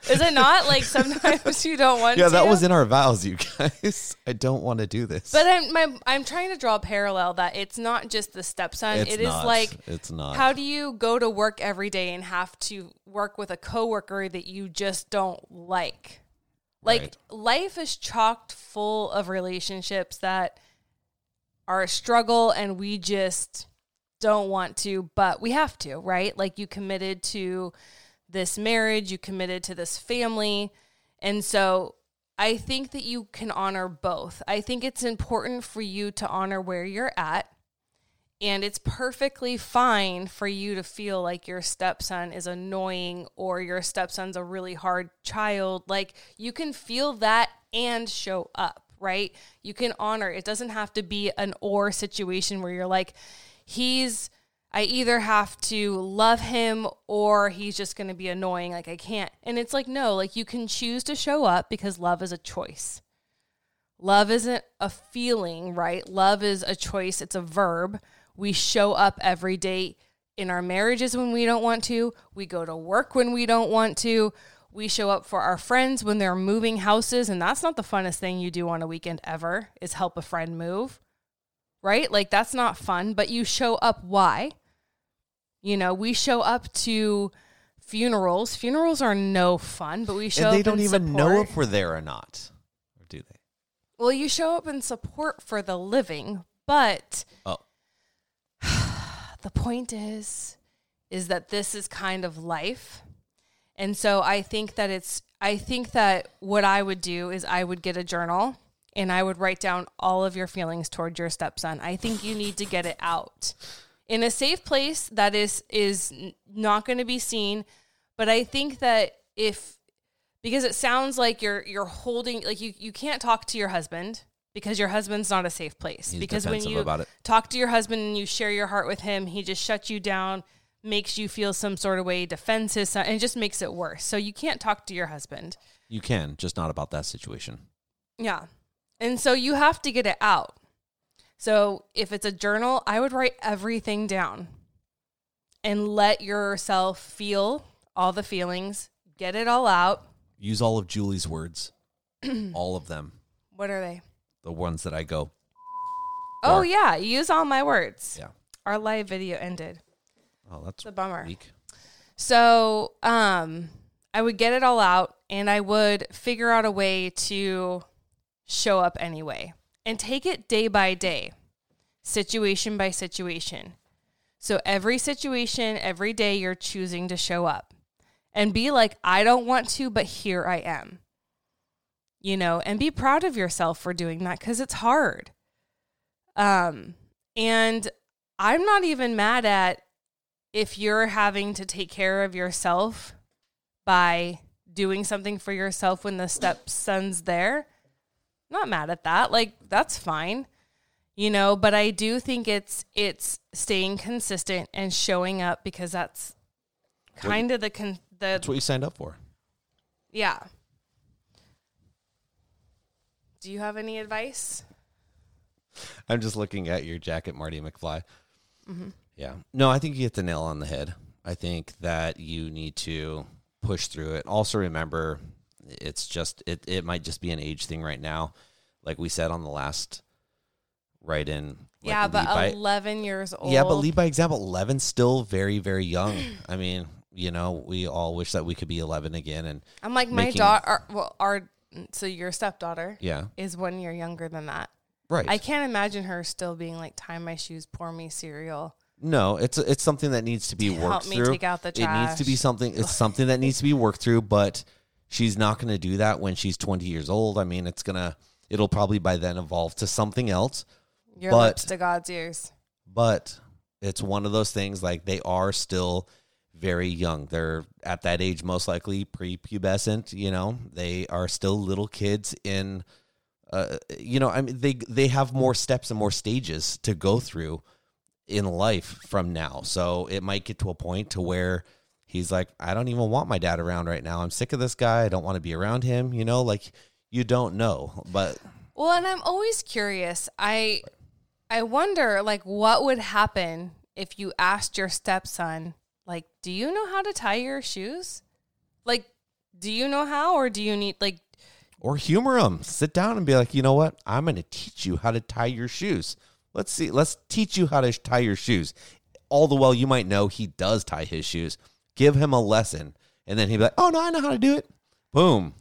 is it not? Like sometimes you don't want to? Yeah, to. that was in our vows, you guys. I don't want to do this. But I'm my, I'm trying to draw a parallel that it's not just the stepson. it's It is not. like it's not. how do you go to work every day and have to work with a coworker that you just don't like? Like Right. life is chocked full of relationships that are a struggle and we just don't want to, but we have to, right? Like you committed to this marriage, you committed to this family. And so I think that you can honor both. I think it's important for you to honor where you're at. And it's perfectly fine for you to feel like your stepson is annoying or your stepson's a really hard child. Like you can feel that and show up, right? You can honor. It doesn't have to be an or situation where you're like, he's I either have to love him or he's just going to be annoying like I can't. And it's like no, like you can choose to show up because love is a choice. Love isn't a feeling, right? Love is a choice, it's a verb. We show up every day in our marriages when we don't want to. We go to work when we don't want to. We show up for our friends when they're moving houses and that's not the funnest thing you do on a weekend ever is help a friend move. Right? Like that's not fun, but you show up why? You know, we show up to funerals. Funerals are no fun, but we show and they up don't in even know if we're there or not. Or do they? Well, you show up in support for the living, but Oh. the point is is that this is kind of life. And so I think that it's I think that what I would do is I would get a journal and I would write down all of your feelings toward your stepson. I think you need to get it out in a safe place that is is not going to be seen, but I think that if because it sounds like you're you're holding like you you can't talk to your husband because your husband's not a safe place. He's because when you talk to your husband and you share your heart with him he just shuts you down makes you feel some sort of way defends his son and it just makes it worse. So you can't talk to your husband. You can, just not about that situation. yeah. And so you have to get it out so if it's a journal i would write everything down and let yourself feel all the feelings get it all out Use all of Julie's words, all of them, what are they the ones that I go. oh Or- yeah use all my words Yeah. our live video ended Oh, that's a bummer weak. So, um, I would get it all out and I would figure out a way to show up anyway and take it day by day, situation by situation. So, every situation, every day, you're choosing to show up and be like, I don't want to, but here I am. You know, and be proud of yourself for doing that because it's hard. Um, and I'm not even mad at if you're having to take care of yourself by doing something for yourself when the stepson's there, not mad at that. Like that's fine. You know, but I do think it's it's staying consistent and showing up because that's kind of the con- the That's what you signed up for. yeah. Do you have any advice? I'm just looking at your jacket, Marty McFly. Mm-hmm. Yeah. No, I think you hit the nail on the head. I think that you need to push through it. Also, remember, it's just it. It might just be an age thing right now, like we said on the last write in. yeah, but 11 years old. yeah, but lead by example. Eleven still very, very young. I mean, you know, we all wish that we could be 11 again, and I'm like my daughter. Well, our so your stepdaughter yeah, is one year younger than that. right. I can't imagine her still being like, tie my shoes, pour me cereal. No, it's it's something that needs to be Help worked me through. take out the It needs to be something. It's something that needs to be worked through. But she's not going to do that when she's twenty years old. I mean, it's gonna. It'll probably by then evolve to something else. Your But- lips to God's ears. But it's one of those things. Like they are still very young. They're at that age, most likely prepubescent. You know, they are still little kids in. Uh, you know, I mean, they they have more steps and more stages to go through in life from now. So it might get to a point to where he's like, I don't even want my dad around right now. I'm sick of this guy. I don't want to be around him. You know, like you don't know, but Well, and I'm always curious. I I wonder like what would happen if you asked your stepson, like, do you know how to tie your shoes? Like, do you know how or do you need like or humor him. Sit down and be like, you know what? I'm going to teach you how to tie your shoes. Let's see. Let's teach you how to tie your shoes. All the while, you might know he does tie his shoes. Give him a lesson, and then he'd be like, "Oh no, I know how to do it." Boom.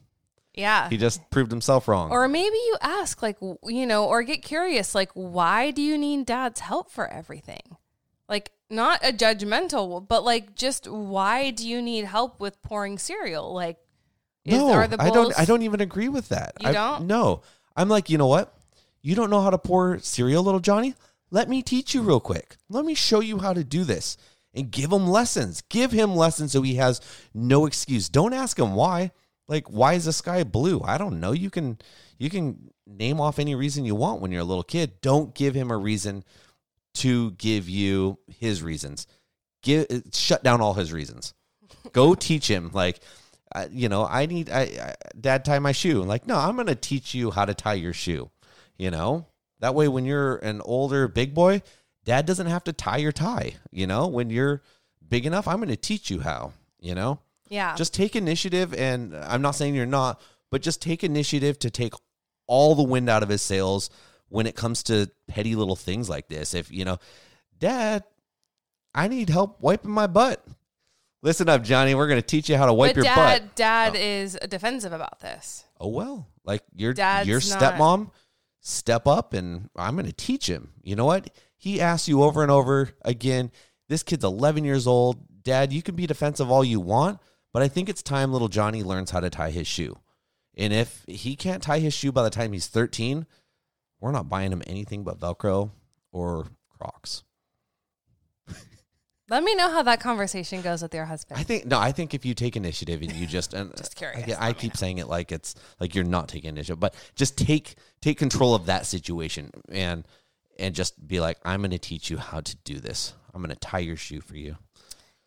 yeah. He just proved himself wrong. Or maybe you ask, like, you know, or get curious, like, why do you need dad's help for everything? Like, not a judgmental, but like, just why do you need help with pouring cereal? Like, is, no, are the I don't. I don't even agree with that. You I- don't? No, I'm like, you know what? You don't know how to pour cereal, little Johnny. Let me teach you real quick. Let me show you how to do this, and give him lessons. Give him lessons so he has no excuse. Don't ask him why. Like, why is the sky blue? I don't know. You can you can name off any reason you want when you're a little kid. Don't give him a reason to give you his reasons. Give shut down all his reasons. Go teach him like uh, you know, I need I, I dad tie my shoe. Like, no, I'm going to teach you how to tie your shoe, you know? That way when you're an older big boy, dad doesn't have to tie your tie, you know? When you're big enough, I'm going to teach you how, you know? Yeah. Just take initiative and I'm not saying you're not, but just take initiative to take all the wind out of his sails when it comes to petty little things like this. If, you know, dad, I need help wiping my butt. Listen up, Johnny. We're going to teach you how to wipe but your dad, butt. Dad oh. is defensive about this. Oh well, like your Dad's your not- stepmom, step up and I'm going to teach him. You know what? He asks you over and over again. This kid's 11 years old. Dad, you can be defensive all you want, but I think it's time little Johnny learns how to tie his shoe. And if he can't tie his shoe by the time he's 13, we're not buying him anything but Velcro or Crocs. Let me know how that conversation goes with your husband. I think no. I think if you take initiative and you just and Just curious. I, I keep saying it like it's like you're not taking initiative, but just take take control of that situation and and just be like, I'm going to teach you how to do this. I'm going to tie your shoe for you.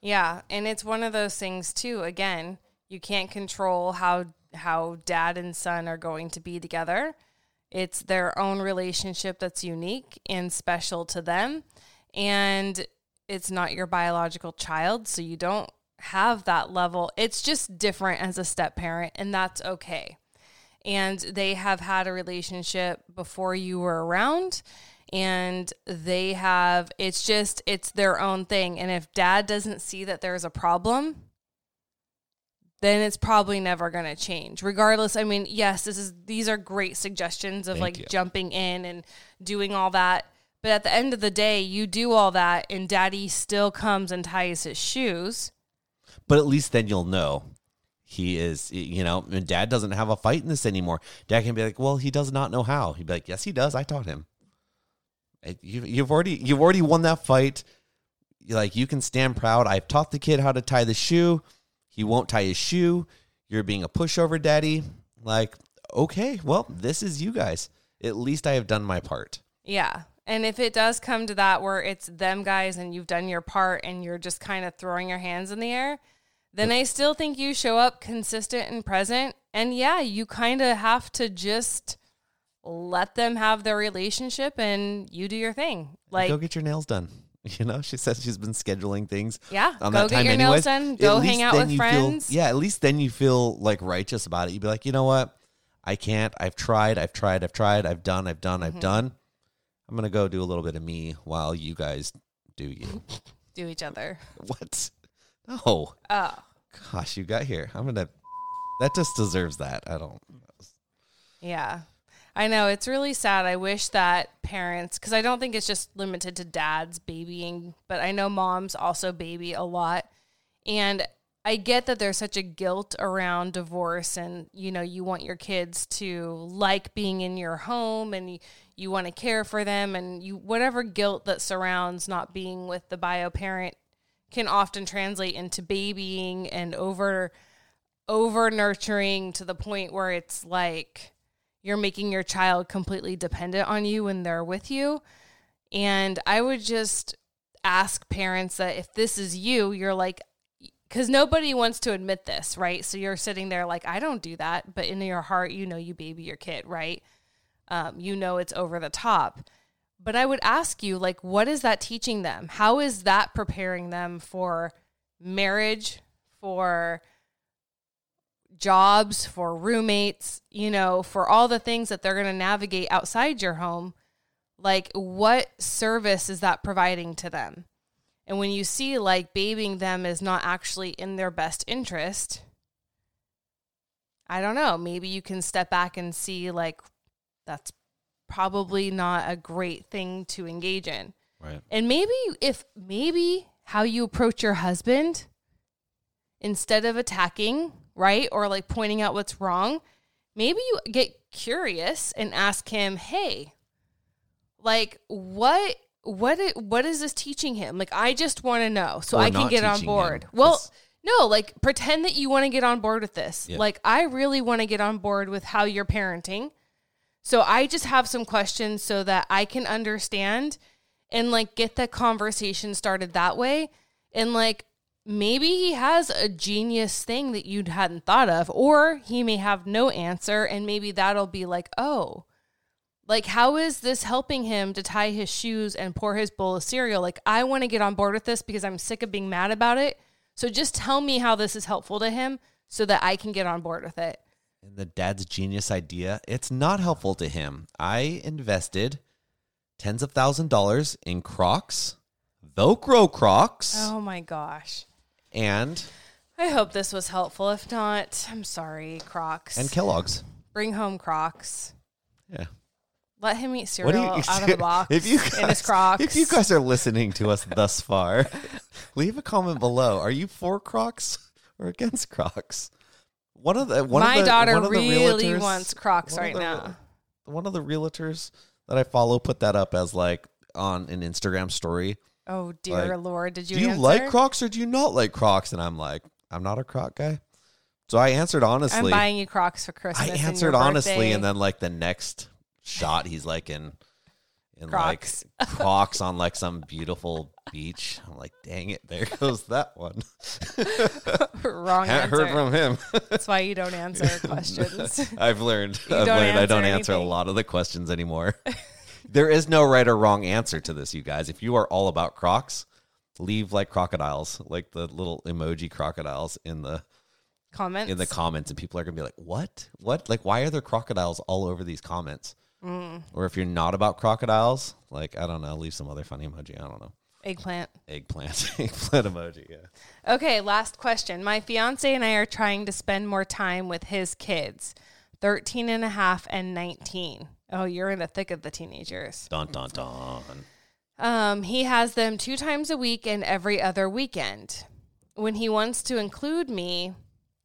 Yeah, and it's one of those things too. Again, you can't control how how dad and son are going to be together. It's their own relationship that's unique and special to them, and it's not your biological child, so you don't have that level. It's just different as a step parent, and that's okay. And they have had a relationship before you were around, and they have it's just it's their own thing and if dad doesn't see that there's a problem then it's probably never going to change regardless i mean yes this is these are great suggestions of Thank like you. jumping in and doing all that but at the end of the day you do all that and daddy still comes and ties his shoes But at least then you'll know he is, you know, and dad doesn't have a fight in this anymore. Dad can be like, well, he does not know how. He'd be like, yes, he does. I taught him. You, you've already you've already won that fight. You're like you can stand proud. I've taught the kid how to tie the shoe. He won't tie his shoe. You're being a pushover, daddy. Like, okay, well, this is you guys. At least I have done my part. Yeah. And if it does come to that where it's them guys and you've done your part and you're just kind of throwing your hands in the air, then I still think you show up consistent and present. And yeah, you kind of have to just let them have their relationship and you do your thing. Like, go get your nails done. You know, she says she's been scheduling things. yeah, on go that get time your anyways. nails done, go least hang out with friends. Feel, yeah, at least then you feel like righteous about it. You'd be like, you know what? I can't. I've tried. I've tried. I've tried. I've done. I've done. Mm-hmm. I've done. I'm gonna go do a little bit of me while you guys do you. Do each other. what? No. Oh, Gosh, you got here. I'm gonna. That just deserves that. I don't. Yeah. I know it's really sad. I wish that parents, because I don't think it's just limited to dads babying, but I know moms also baby a lot. And I get that there's such a guilt around divorce, and you know, you want your kids to like being in your home and you, you want to care for them, and you whatever guilt that surrounds not being with the bio parent can often translate into babying and over over nurturing to the point where it's like you're making your child completely dependent on you when they're with you. And I would just ask parents that if this is you, you're like, because nobody wants to admit this, right? So you're sitting there like, I don't do that. But in your heart, you know, you baby your kid, right? Um, you know, it's over the top. But I would ask you, like, what is that teaching them? How is that preparing them for marriage, for jobs, for roommates, you know, for all the things that they're going to navigate outside your home, like what service is that providing to them? And when you see like babying them is not actually in their best interest, I don't know, maybe you can step back and see like that's probably not a great thing to engage in. Right. And maybe if maybe how you approach your husband instead of attacking, right? Or like pointing out what's wrong, maybe you get curious and ask him, "Hey, like what What? What is this teaching him? Like I just want to know so Or I can get on board." him, well, no, like pretend that you want to get on board with this. Yeah. Like I really want to get on board with how you're parenting. So I just have some questions so that I can understand and like get the conversation started that way. And like maybe he has a genius thing that you hadn't thought of, or he may have no answer, and maybe that'll be like, oh, like how is this helping him to tie his shoes and pour his bowl of cereal? Like, I want to get on board with this because I'm sick of being mad about it. So just tell me how this is helpful to him so that I can get on board with it. And the dad's genius idea, it's not helpful to him. I invested tens of thousand dollars in Crocs, Velcro Crocs, Oh my gosh. And I hope this was helpful. If not, I'm sorry, Crocs. and Kellogg's. Bring home Crocs. Yeah. Let him eat cereal out of the box if you in his guys- Crocs. If you guys are listening to us thus far, leave a comment below. Are you for Crocs or against Crocs? One of the one My of the, daughter one of the really realtors- wants Crocs one of right the- now. One of the realtors that I follow put that up as like on an Instagram story. Oh dear Like, lord, did you do you answer? like Crocs or do you not like Crocs? And I'm like, I'm not a Croc guy. So I answered honestly. I'm buying you Crocs for Christmas. I and answered honestly, and then like the next shot, he's like in in Crocs. like Crocs on like some beautiful beach. I'm like, dang it, there goes that one. wrong Haven't heard from him. That's why you don't answer questions. I've learned. I've learned I don't answer answer a lot of the questions anymore. There is no right or wrong answer to this, you guys. If you are all about Crocs, leave like crocodiles, like the little emoji crocodiles in the Comments in the comments, and people are gonna be like, "What? What? Like, why are there crocodiles all over these comments?" Mm. Or if you're not about crocodiles, like I don't know, leave some other funny emoji. I don't know, eggplant. eggplant, eggplant emoji. Yeah. Okay, last question. My fiance and I are trying to spend more time with his kids, 13 and a half and 19. Oh, you're in the thick of the teenagers. Dun dun dun. Um, he has them two times a week and every other weekend. When he wants to include me,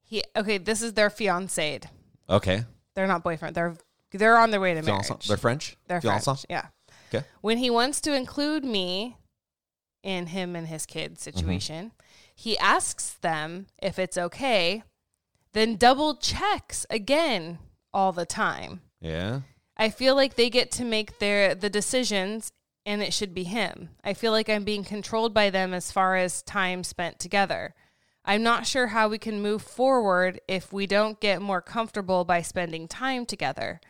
he okay, this is their fiancé. Okay. They're not boyfriend. They're they're on their way to marriage. They're French. They're Fiancé? French. Yeah. Okay. When he wants to include me in him and his kids Mm-hmm. situation, he asks them if it's okay, then double checks again all the time. Yeah. I feel like they get to make their the decisions and it should be him. I feel like I'm being controlled by them as far as time spent together. I'm not sure how we can move forward if we don't get more comfortable by spending time together.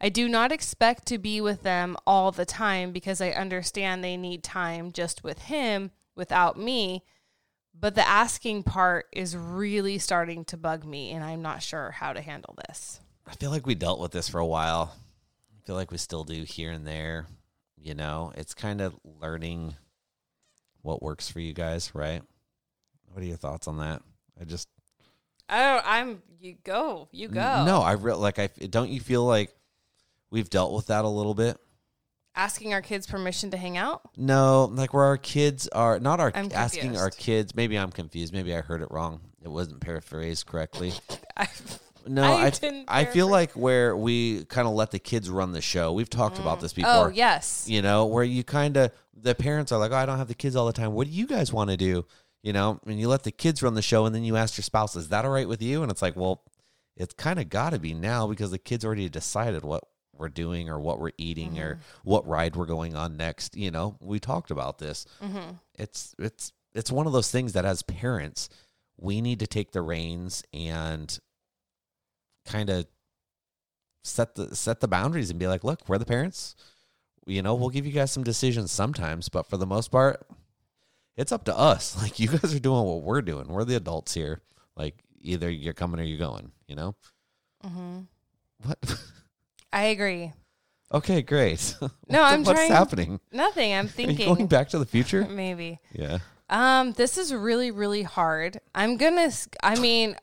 I do not expect to be with them all the time because I understand they need time just with him without me. But the asking part is really starting to bug me, and I'm not sure how to handle this. I feel like we dealt with this for a while. Feel like we still do here and there. You know, it's kind of learning what works for you guys, right? What are your thoughts on that? I just Oh. I'm. You go. You go. no. I re- like. I don't. You feel like we've dealt with that a little bit. Asking our kids permission to hang out. No, like where our kids are not our I'm asking our kids. Maybe I'm confused. Maybe I heard it wrong. It wasn't paraphrased correctly. No, I I, didn't I feel paraphrase. like where we kind of let the kids run the show. We've talked about mm. this oh, before. oh yes. you know, where you kind of the parents are like, oh, I don't have the kids all the time. What do you guys want to do? You know, and you let the kids run the show, and then you ask your spouse, is that all right with you? And it's like, well, it's kind of got to be now because the kids already decided what we're doing or what we're eating or mm-hmm. what ride we're going on next. You know, we talked about this. Mm-hmm. It's it's it's one of those things that as parents, we need to take the reins and kind of set the set the boundaries and be like, look, we're the parents. You know, we'll give you guys some decisions sometimes, but for the most part, it's up to us. Like you guys are doing what we're doing. We're the adults here. Like either you're coming or you're going. You know hmm what? I agree. okay, great. No, I'm what's trying- happening. Nothing. I'm thinking. going back to the future? Maybe. Yeah. Um. This is really, really hard. I'm gonna. I mean,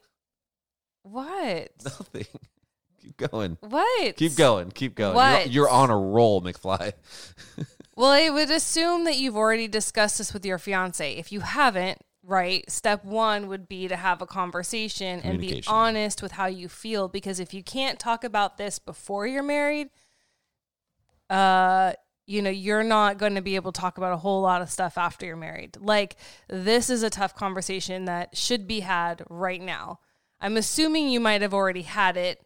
what? Nothing. Keep going. What? Keep going. Keep going. What? You're, you're on a roll, McFly. Well, I would assume that you've already discussed this with your fiance. If you haven't, right, step one would be to have a conversation and be honest with how you feel. Because if you can't talk about this before you're married, uh, you know, you're not going to be able to talk about a whole lot of stuff after you're married. Like, this is a tough conversation that should be had right now. I'm assuming you might have already had it.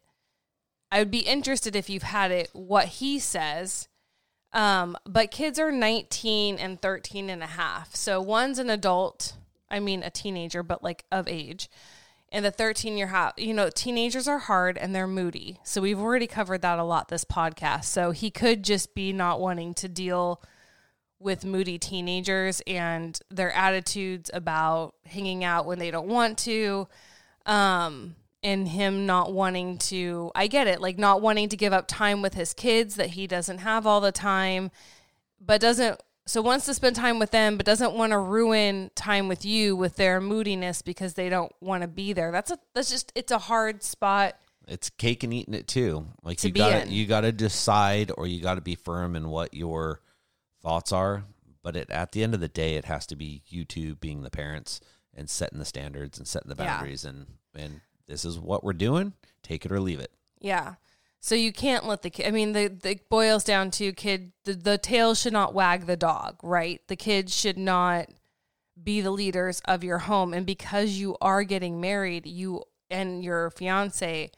I would be interested if you've had it, what he says Um, but kids are 19 and 13 and a half. So one's an adult, I mean a teenager, but like of age. And the 13 year half, you know, teenagers are hard and they're moody. So we've already covered that a lot this podcast. So he could just be not wanting to deal with moody teenagers and their attitudes about hanging out when they don't want to. Um, and him not wanting to I get it, like not wanting to give up time with his kids that he doesn't have all the time, but doesn't so wants to spend time with them but doesn't want to ruin time with you with their moodiness because they don't want to be there. That's a that's just it's a hard spot. It's cake and eating it too. Like you got to, you got to decide or you got to be firm in what your thoughts are, but it, at the end of the day it has to be you two being the parents and setting the standards and setting the Yeah. boundaries and and this is what we're doing. Take it or leave it. Yeah. So you can't let the kid. I mean, the the boils down to kid. The, the tail should not wag the dog, right? The kids should not be the leaders of your home, and because you are getting married, you and your fiance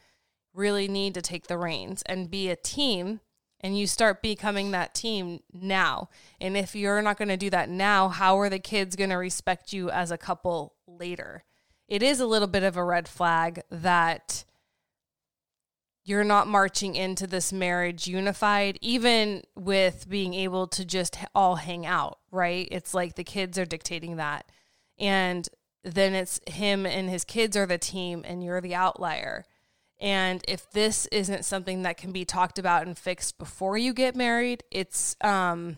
really need to take the reins and be a team. And you start becoming that team now. And if you're not going to do that now, how are the kids going to respect you as a couple later? It is a little bit of a red flag that you're not marching into this marriage unified, even with being able to just all hang out, right? It's like the kids are dictating that. And then it's him and his kids are the team, and you're the outlier. And if this isn't something that can be talked about and fixed before you get married, it's, um,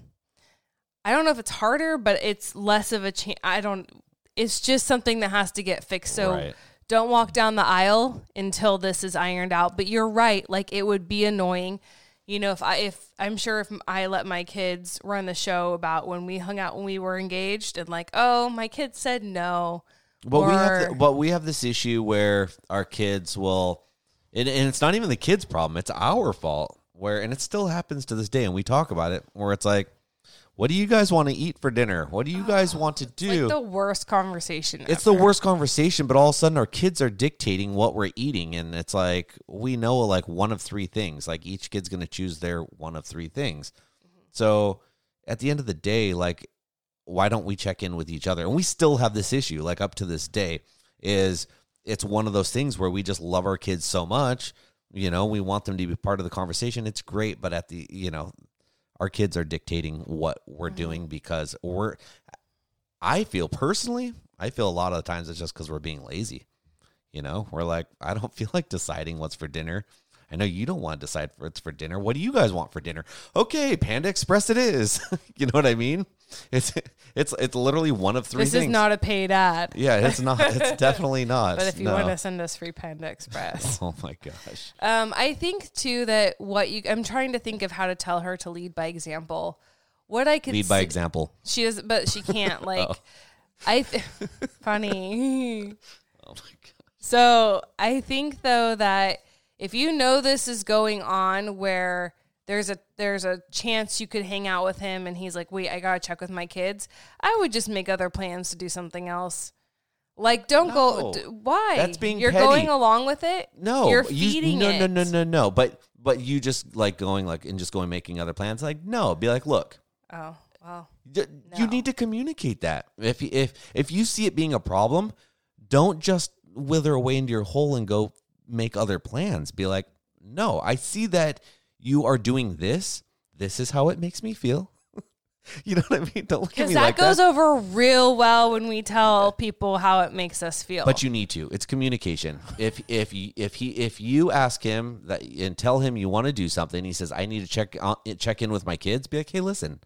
I don't know if it's harder, but it's less of a chance. I don't, it's just something that has to get fixed. So, Right. don't walk down the aisle until this is ironed out but you're right like it would be annoying you know if i if i'm sure if i let my kids run the show about when we hung out when we were engaged and like oh my kids said no But we have the, but we have this issue where our kids will, and, and it's not even the kids' problem; it's our fault. Where and it still happens to this day, and we talk about it. Where it's like, what do you guys want to eat for dinner? What do you guys ah, want to do? like the worst conversation it's ever. the worst conversation, but all of a sudden our kids are dictating what we're eating, and it's like we know like one of three things. Like each kid's going to choose their one of three things. Mm-hmm. So at the end of the day, like why don't we check in with each other? And we still have this issue, like up to this day, is it's one of those things where we just love our kids so much. You know, we want them to be part of the conversation. It's great, but at the you know, our kids are dictating what we're mm-hmm. doing because we're. I feel personally, I feel a lot of the times it's just because we're being lazy. You know, we're like, I don't feel like deciding what's for dinner. I know you don't want to decide what's for dinner. What do you guys want for dinner? Okay, Panda Express it is. you know what I mean? It's it's it's literally one of three this things. is not a paid ad yeah, it's not. It's definitely not. but if you No. want to send us free panda express oh my gosh. Um, I think too that what you I'm trying to think of how to tell her to lead by example. What I could Lead by see- example. She does, but she can't. Like, Oh. I th- funny. Oh my god. So I think though that if you know this is going on, where there's a there's a chance you could hang out with him, and he's like, "Wait, I gotta check with my kids." I would just make other plans to do something else. Like, don't go. D- why? That's being You're petty. going along with it. No, you're you- feeding no, it. No, no, no, no. no But but you just like going like and just going making other plans. Like no, be like, look, Oh well. D- You need to communicate that. If if if you see it being a problem, don't just wither away into your hole and go make other plans. Be like, no, I see that you are doing this. This is how it makes me feel. you know what I mean? Don't look at Because me that like goes that. over real well when we tell people how it makes us feel. But you need to. It's communication. If if you if he if you ask him that and tell him you want to do something, he says, "I need to check on, check in with my kids." Be like, "Hey, listen,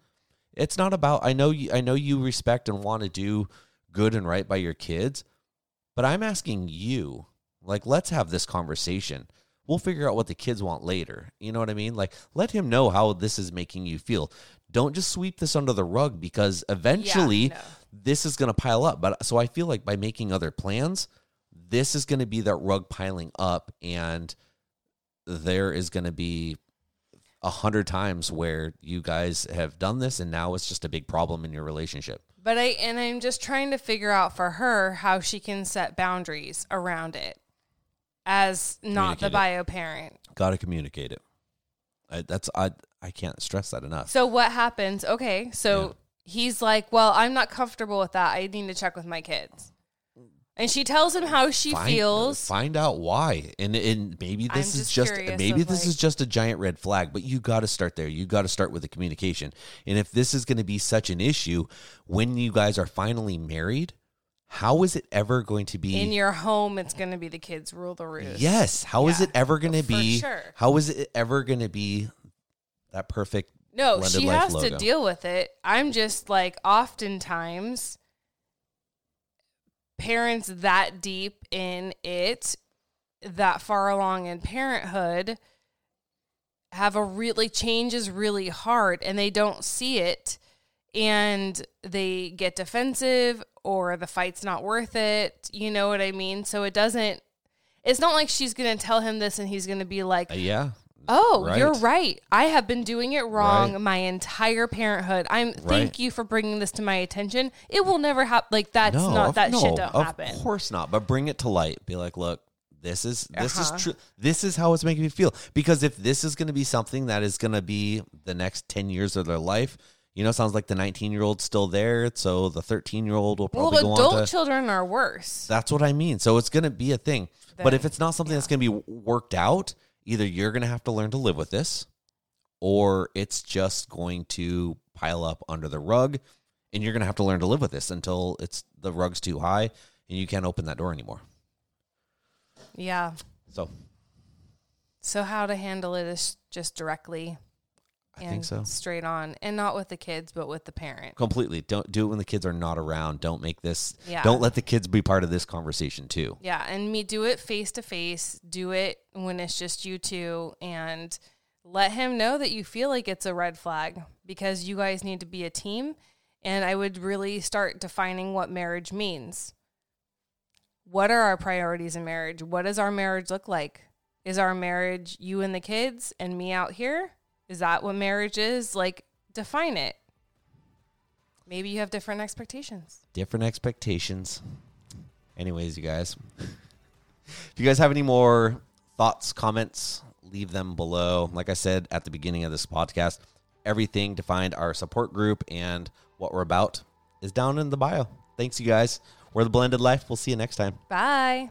it's not about. I know you. I know you respect and want to do good and right by your kids, but I'm asking you. Like, let's have this conversation. We'll figure out what the kids want later. You know what I mean? Like, let him know how this is making you feel. Don't just sweep this under the rug because eventually no. this is going to pile up. But so I feel like by making other plans, this is going to be that rug piling up, and there is going to be a hundred times where you guys have done this, and now it's just a big problem in your relationship. But I and I'm just trying to figure out for her how she can set boundaries around it as not the bio parent. Got to communicate it. I, that's I I can't stress that enough. So what happens? Okay, so Yeah. he's like, "Well, I'm not comfortable with that. I need to check with my kids." And she tells him how she find, feels. Find out why, and and maybe I'm this is just just maybe this like- is just a giant red flag. But you got to start there. You got to start with the communication. And if this is going to be such an issue when you guys are finally married, how is it ever going to be? In your home, it's going to be the kids rule the roost. yes. How is Yeah, it ever going to be? sure. How is it ever going to be that perfect? No, she has logo. to deal with it. I'm just like, oftentimes, parents that deep in it, that far along in parenthood, have a really change is really hard and they don't see it and they get defensive or the fight's not worth it. You know what I mean? So it doesn't, it's not like she's going to tell him this and he's going to be like, Uh, yeah. Oh, Right. you're right. I have been doing it wrong Right. my entire parenthood. I'm Right. thank you for bringing this to my attention. It will never happen. Like that's not of- that no, shit don't of happen. Of course not. But bring it to light. Be like, look, this is this Uh-huh. is true. This is how it's making me feel. Because if this is going to be something that is going to be the next ten years of their life, you know, sounds like the nineteen year old's still there, so the thirteen year old will Well, probably go adult to. children are worse. that's what I mean. So it's going to be a thing. but if it's not something that's going to be worked out, either you're going to have to learn to live with this, or it's just going to pile up under the rug, and you're going to have to learn to live with this until it's the rug's too high and you can't open that door anymore. Yeah. So So how to handle it is just directly I and think so. straight on, and not with the kids, but with the parent. Completely. Don't do it when the kids are not around. Don't make this. Yeah. Don't let the kids be part of this conversation too. Yeah, and me do it face to face. Do it when it's just you two, and let him know that you feel like it's a red flag because you guys need to be a team. And I would really start defining what marriage means. What are our priorities in marriage? What does our marriage look like? Is our marriage you and the kids and me out here? Is that what marriage is? Like, define it. Maybe you have different expectations. Different expectations. Anyways, you guys, if you guys have any more thoughts, comments, leave them below. Like I said at the beginning of this podcast, everything to find our support group and what we're about is down in the bio. Thanks, you guys. We're the Blended Life. We'll see you next time. Bye.